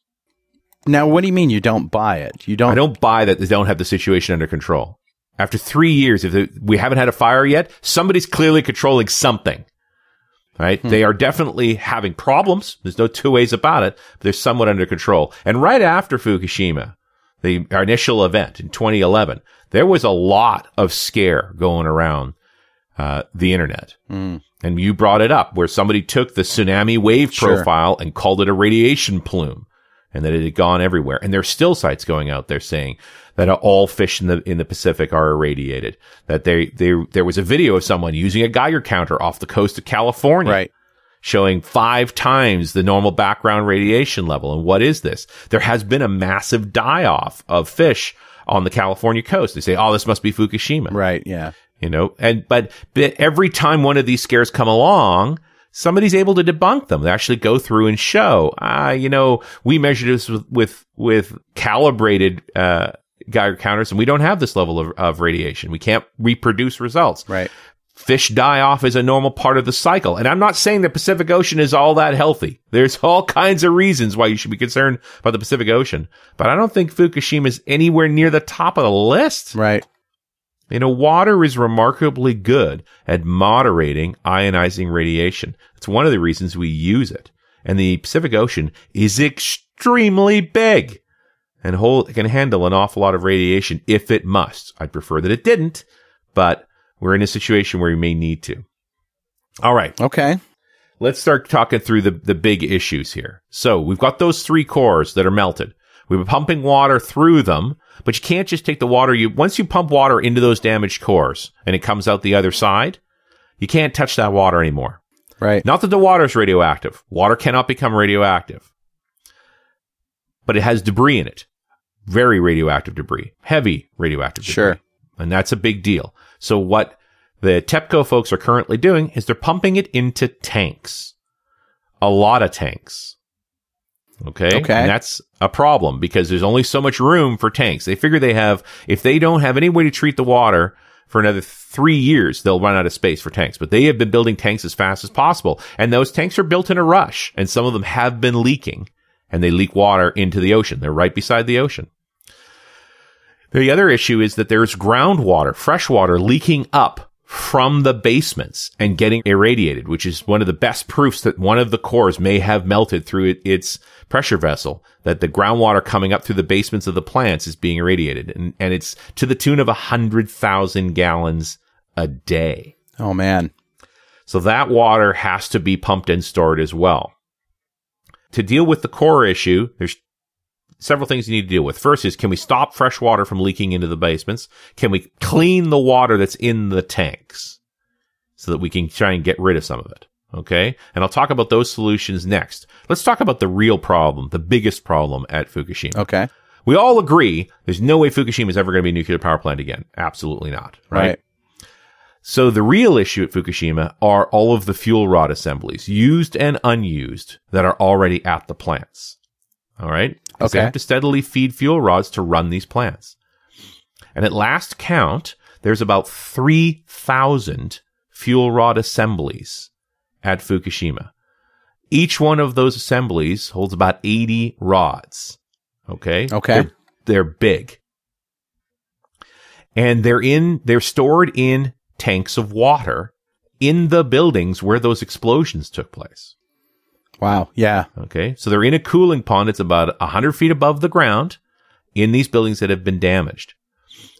Now, what do you mean you don't buy it? You don't. I don't buy that they don't have the situation under control. After three years, if they, we haven't had a fire yet, somebody's clearly controlling something. Right? Hmm. They are definitely having problems. There's no two ways about it. But they're somewhat under control. And right after Fukushima, the our initial event in 2011, there was a lot of scare going around uh, the internet. And you brought it up where somebody took the tsunami wave Sure. profile and called it a radiation plume and that it had gone everywhere. And there's still sites going out there saying that all fish in the, in the Pacific are irradiated. That they, they, there was a video of someone using a Geiger counter off the coast of California Right. showing five times the normal background radiation level. And what is this? There has been a massive die off of fish on the California coast. They say, oh, this must be Fukushima. Right. Yeah. You know, and, but, but every time one of these scares come along, somebody's able to debunk them. They actually go through and show, ah, you know, we measured this with, with, with calibrated, uh, Geiger counters and we don't have this level of, of radiation. We can't reproduce results. Right. Fish die off is a normal part of the cycle. And I'm not saying the Pacific Ocean is all that healthy. There's all kinds of reasons why you should be concerned about the Pacific Ocean. But I don't think Fukushima is anywhere near the top of the list. Right. You know, water is remarkably good at moderating ionizing radiation. It's one of the reasons we use it. And the Pacific Ocean is extremely big and hold, can handle an awful lot of radiation if it must. I'd prefer that it didn't, but we're in a situation where we may need to. All right. Okay. Let's start talking through the, the big issues here. So we've got those three cores that are melted. We've been pumping water through them, but you can't just take the water. You, once you pump water into those damaged cores and it comes out the other side, you can't touch that water anymore. Right. Not that the water is radioactive. Water cannot become radioactive. But it has debris in it. Very radioactive debris. Heavy radioactive debris. Sure. And that's a big deal. So what the TEPCO folks are currently doing is they're pumping it into tanks. A lot of tanks. Okay. Okay. And that's a problem because there's only so much room for tanks. They figure they have, if they don't have any way to treat the water for another three years, they'll run out of space for tanks. But they have been building tanks as fast as possible. And those tanks are built in a rush. And some of them have been leaking and they leak water into the ocean. They're right beside the ocean. The other issue is that there's groundwater, fresh water leaking up from the basements and getting irradiated, which is one of the best proofs that one of the cores may have melted through it, its pressure vessel, that the groundwater coming up through the basements of the plants is being irradiated. And, and it's to the tune of a hundred thousand gallons a day. Oh man. So that water has to be pumped and stored as well. To deal with the core issue, there's several things you need to deal with. First is can we stop fresh water from leaking into the basements? Can we clean the water that's in the tanks so that we can try and get rid of some of it? Okay. And I'll talk about those solutions next. Let's talk about the real problem, the biggest problem at Fukushima. Okay. We all agree there's no way Fukushima is ever going to be a nuclear power plant again. Absolutely not. right? Right. So the real issue at Fukushima are all of the fuel rod assemblies, used and unused, that are already at the plants. All right. 'Cause They have to steadily feed fuel rods to run these plants. And at last count, there's about 3,000 fuel rod assemblies at Fukushima. Each one of those assemblies holds about 80 rods. Okay. Okay. They're, they're big. And they're in, they're stored in tanks of water in the buildings where those explosions took place. Wow. Yeah. Okay. So they're in a cooling pond. It's about 100 feet above the ground in these buildings that have been damaged.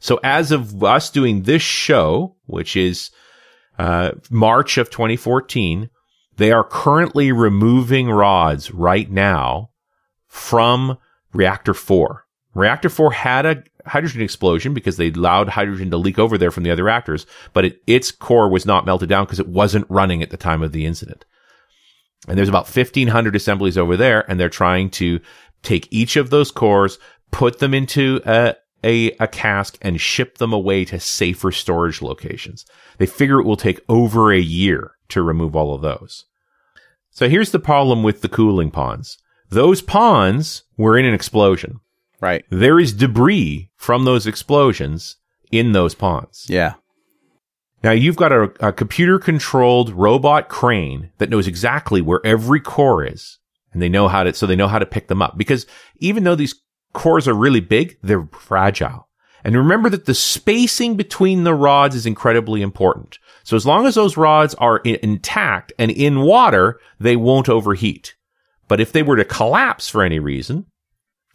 So as of us doing this show, which is uh, March of 2014, they are currently removing rods right now from reactor four. Reactor four had a hydrogen explosion because they allowed hydrogen to leak over there from the other reactors, but it, its core was not melted down because it wasn't running at the time of the incident. And there's about 1500 assemblies over there and they're trying to take each of those cores, put them into a, a, a cask and ship them away to safer storage locations. They figure it will take over a year to remove all of those. So here's the problem with the cooling ponds. Those ponds were in an explosion. Right. There is debris from those explosions in those ponds. Yeah. Now you've got a, a computer controlled robot crane that knows exactly where every core is and they know how to, so they know how to pick them up because even though these cores are really big, they're fragile. And remember that the spacing between the rods is incredibly important. So as long as those rods are i- intact and in water, they won't overheat. But if they were to collapse for any reason,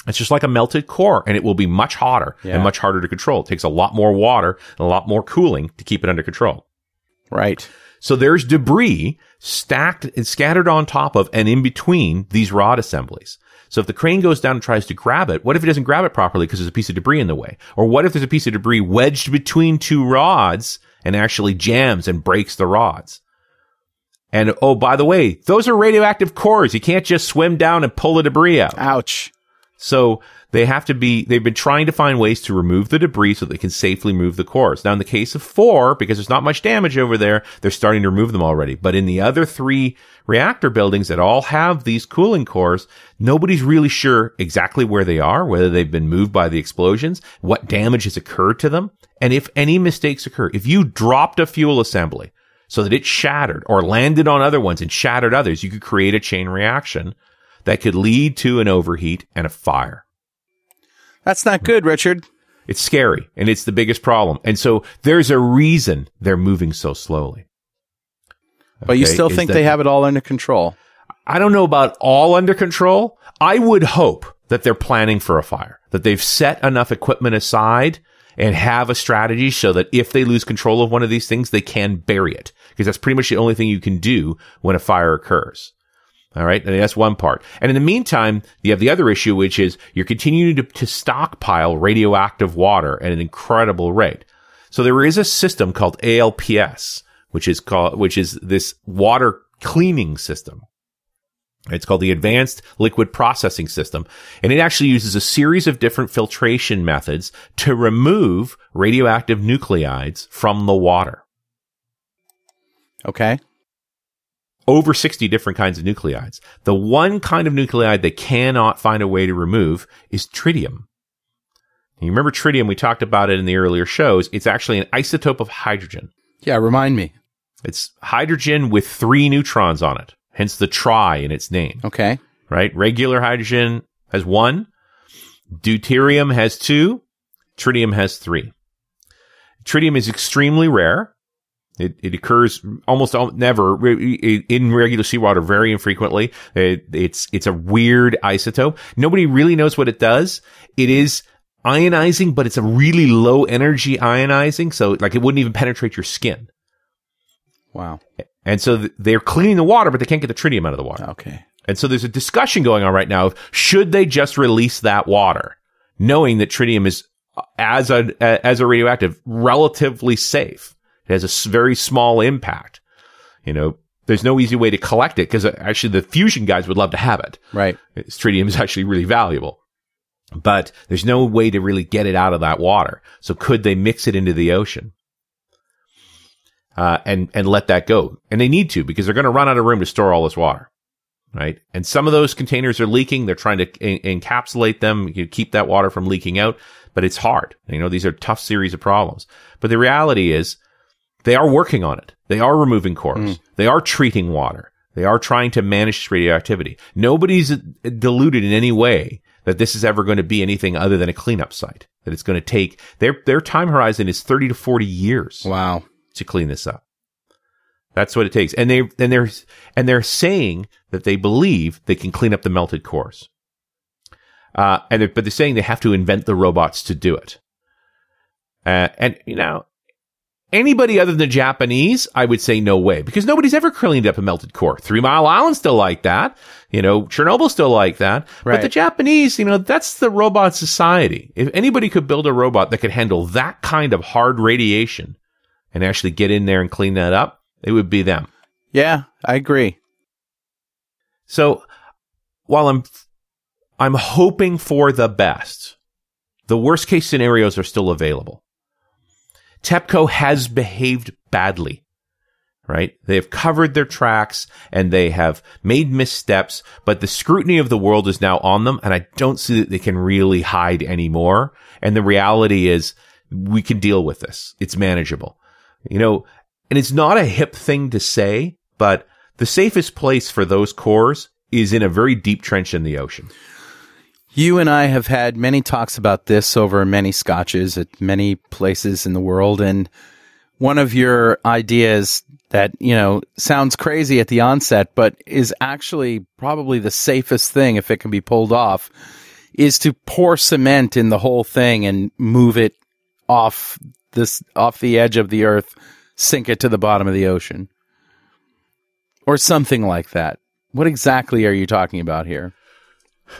it's just like a melted core and it will be much hotter Yeah. and much harder to control. It takes a lot more water and a lot more cooling to keep it under control. Right. So there's debris stacked and scattered on top of and in between these rod assemblies. So if the crane goes down and tries to grab it, what if it doesn't grab it properly because there's a piece of debris in the way? Or what if there's a piece of debris wedged between two rods and actually jams and breaks the rods? And oh, by the way, those are radioactive cores. You can't just swim down and pull the debris out. Ouch. So they have to be, they've been trying to find ways to remove the debris so they can safely move the cores. Now, in the case of four, because there's not much damage over there, they're starting to remove them already. But in the other three reactor buildings that all have these cooling cores, nobody's really sure exactly where they are, whether they've been moved by the explosions, what damage has occurred to them, and if any mistakes occur. If you dropped a fuel assembly so that it shattered or landed on other ones and shattered others, you could create a chain reaction that could lead to an overheat and a fire. That's not good, Richard. It's scary and it's the biggest problem. And so there's a reason they're moving so slowly. But you still think that- they have it all under control. I don't know about all under control. I would hope that they're planning for a fire, that they've set enough equipment aside and have a strategy so that if they lose control of one of these things, they can bury it. Because that's pretty much the only thing you can do when a fire occurs. All right. And that's one part. And in the meantime, you have the other issue, which is you're continuing to, to stockpile radioactive water at an incredible rate. So there is a system called ALPS, which is called, which is this water cleaning system. It's called the Advanced Liquid Processing System. And it actually uses a series of different filtration methods to remove radioactive nuclides from the water. Okay. Over 60 different kinds of nuclides. The one kind of nuclide they cannot find a way to remove is tritium. You remember tritium? We talked about it in the earlier shows. It's actually an isotope of hydrogen. Yeah, remind me. It's hydrogen with three neutrons on it, hence the tri in its name. Okay. right? Regular hydrogen has one, deuterium has two, tritium has three. Tritium is extremely rare. It, it occurs almost al- never in regular seawater, very infrequently. It, it's it's a weird isotope. Nobody really knows what it does. It is ionizing, but it's a really low energy ionizing, so like it wouldn't even penetrate your skin. Wow. And so th- they're cleaning the water, but they can't get the tritium out of the water. Okay. And so there's a discussion going on right now. of Should they just release that water, knowing that tritium is uh, as a as a radioactive relatively safe? It has a very small impact. You know, there's no easy way to collect it because actually the fusion guys would love to have it. Right. It's- Tritium is actually really valuable, but there's no way to really get it out of that water. So could they mix it into the ocean? Uh, and, and let that go. And they need to because they're going to run out of room to store all this water. Right. And some of those containers are leaking. They're trying to en- encapsulate them, you keep that water from leaking out, but it's hard. You know, these are tough series of problems. But the reality is they are working on it. They are removing cores. They are treating water. They are trying to manage radioactivity. Nobody's deluded in any way that this is ever going to be anything other than a cleanup site. That it's going to take their their time horizon is thirty to forty years Wow. to clean this up. That's what it takes. And they and they're and they're saying that they believe they can clean up the melted cores. Uh, and they're, but they're saying they have to invent the robots to do it. Uh, and you know, anybody other than the Japanese, I would say no way because nobody's ever cleaned up a melted core. Three Mile Island still like that. You know, Chernobyl still like that. But the Japanese, you know, that's the robot society. If anybody could build a robot that could handle that kind of hard radiation and actually get in there and clean that up, it would be them. Yeah, I agree. So while I'm I'm hoping for the best, the worst case scenarios are still available. TEPCO has behaved badly, right? They have covered their tracks and they have made missteps, but the scrutiny of the world is now on them. And I don't see that they can really hide anymore. And the reality is we can deal with this. It's manageable, you know, and it's not a hip thing to say, but the safest place for those cores is in a very deep trench in the ocean. You and I have had many talks about this over many scotches at many places in the world. And one of your ideas that, you know, sounds crazy at the onset, but is actually probably the safest thing if it can be pulled off is to pour cement in the whole thing and move it off this, off the edge of the earth, sink it to the bottom of the ocean or something like that. What exactly are you talking about here?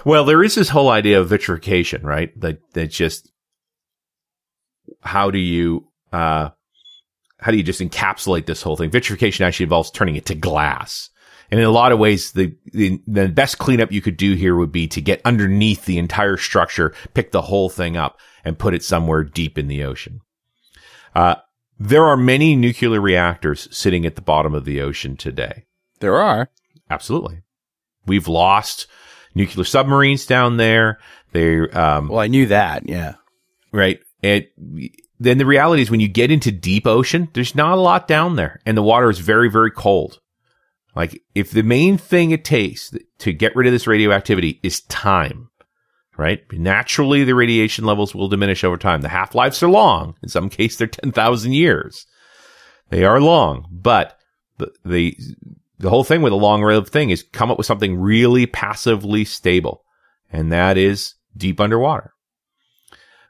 Well, there is this whole idea of vitrification, right? That that just how do you uh how do you just encapsulate this whole thing? Vitrification actually involves turning it to glass. And in a lot of ways, the, the, the best cleanup you could do here would be to get underneath the entire structure, pick the whole thing up and put it somewhere deep in the ocean. Uh, there are many nuclear reactors sitting at the bottom of the ocean today. There are. Absolutely. We've lost nuclear submarines down there. They're, um, Well, I knew that. Yeah. right. And then the reality is when you get into deep ocean, there's not a lot down there and the water is very, very cold. Like if the main thing it takes to get rid of this radioactivity is time, right? Naturally, the radiation levels will diminish over time. The half lives are long. In some cases, they're 10,000 years. They are long, but the, the, the whole thing with a long lived thing is come up with something really passively stable. And that is deep underwater.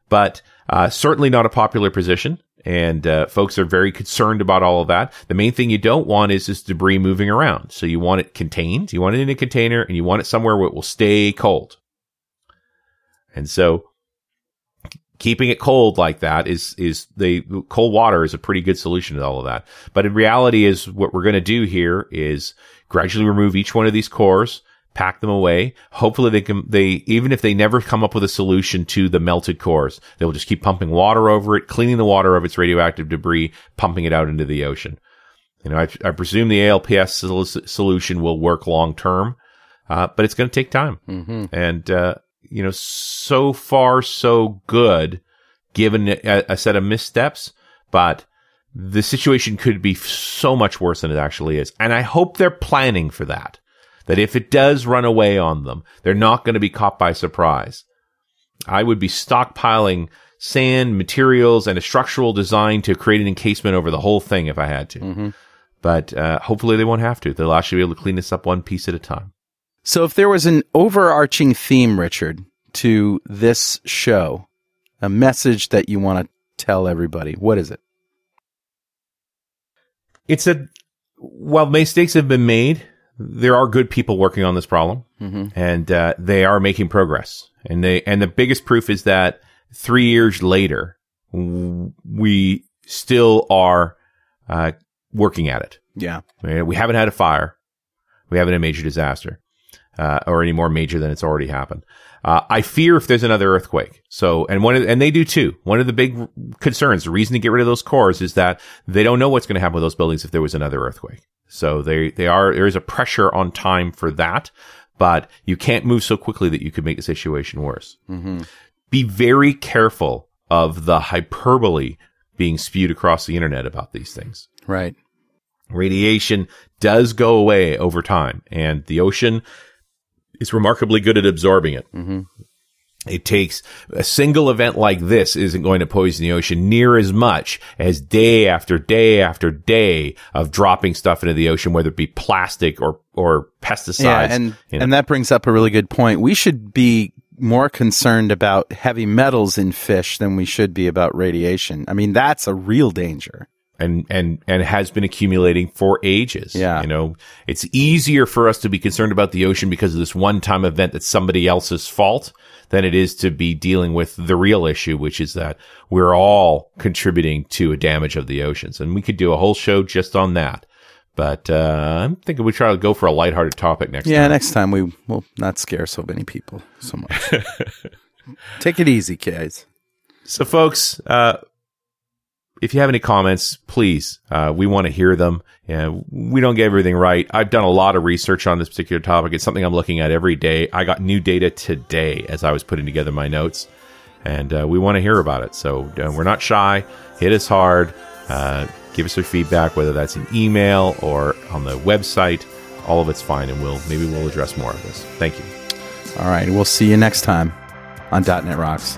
But, uh, certainly not a popular position. And, uh, folks are very concerned about all of that. The main thing you don't want is this debris moving around. So you want it contained. You want it in a container and you want it somewhere where it will stay cold. And so keeping it cold like that is, is the cold water is a pretty good solution to all of that. But in reality is what we're going to do here is gradually remove each one of these cores, pack them away. Hopefully they can, they, even if they never come up with a solution to the melted cores, they will just keep pumping water over it, cleaning the water of its radioactive debris, pumping it out into the ocean. You know, I, I presume the ALPS sol- solution will work long term, uh, but it's going to take time. Mm-hmm. And, uh, you know, so far so good given a, a set of missteps, but the situation could be so much worse than it actually is. And I hope they're planning for that. That if it does run away on them, they're not going to be caught by surprise. I would be stockpiling sand, materials, and a structural design to create an encasement over the whole thing if I had to. Mm-hmm. But uh, hopefully they won't have to. They'll actually be able to clean this up one piece at a time. So, if there was an overarching theme, Richard, to this show, a message that you want to tell everybody, what is it? It's a while mistakes have been made, there are good people working on this problem, Mm-hmm. and uh, they are making progress. And they and the biggest proof is that three years later, we still are uh, working at it. Yeah. We haven't had a fire, we haven't had a major disaster, uh, or any more major than it's already happened. Uh, I fear if there's another earthquake. So, and one, of, and they do too. One of the big concerns, the reason to get rid of those cores is that they don't know what's going to happen with those buildings if there was another earthquake. So they, they are, there is a pressure on time for that, but you can't move so quickly that you could make the situation worse. Mm-hmm. Be very careful of the hyperbole being spewed across the internet about these things Right. radiation does go away over time and the ocean is remarkably good at absorbing it. Mm-hmm. It takes a single event like this isn't going to poison the ocean near as much as day after day after day of dropping stuff into the ocean, whether it be plastic or, or pesticides. Yeah, and you know. and that brings up a really good point. We should be more concerned about heavy metals in fish than we should be about radiation. I mean, that's a real danger. And and and has been accumulating for ages. Yeah. you know, it's easier for us to be concerned about the ocean because of this one-time event that's somebody else's fault than it is to be dealing with the real issue, which is that we're all contributing to a damage of the oceans, and we could do a whole show just on that. But uh, I'm thinking we try to go for a lighthearted topic next Yeah, time. next time we will not scare so many people so much. Take it easy, kids. So, folks, uh, if you have any comments, please, uh, we want to hear them. We don't get everything right. I've done a lot of research on this particular topic. It's something I'm looking at every day. I got new data today as I was putting together my notes, and uh, we want to hear about it. So uh, we're not shy. Hit us hard. Uh, give us your feedback, whether that's an email or on the website. All of it's fine, and we'll maybe we'll address more of this. Thank you. All right, we'll see you next time on .NET Rocks.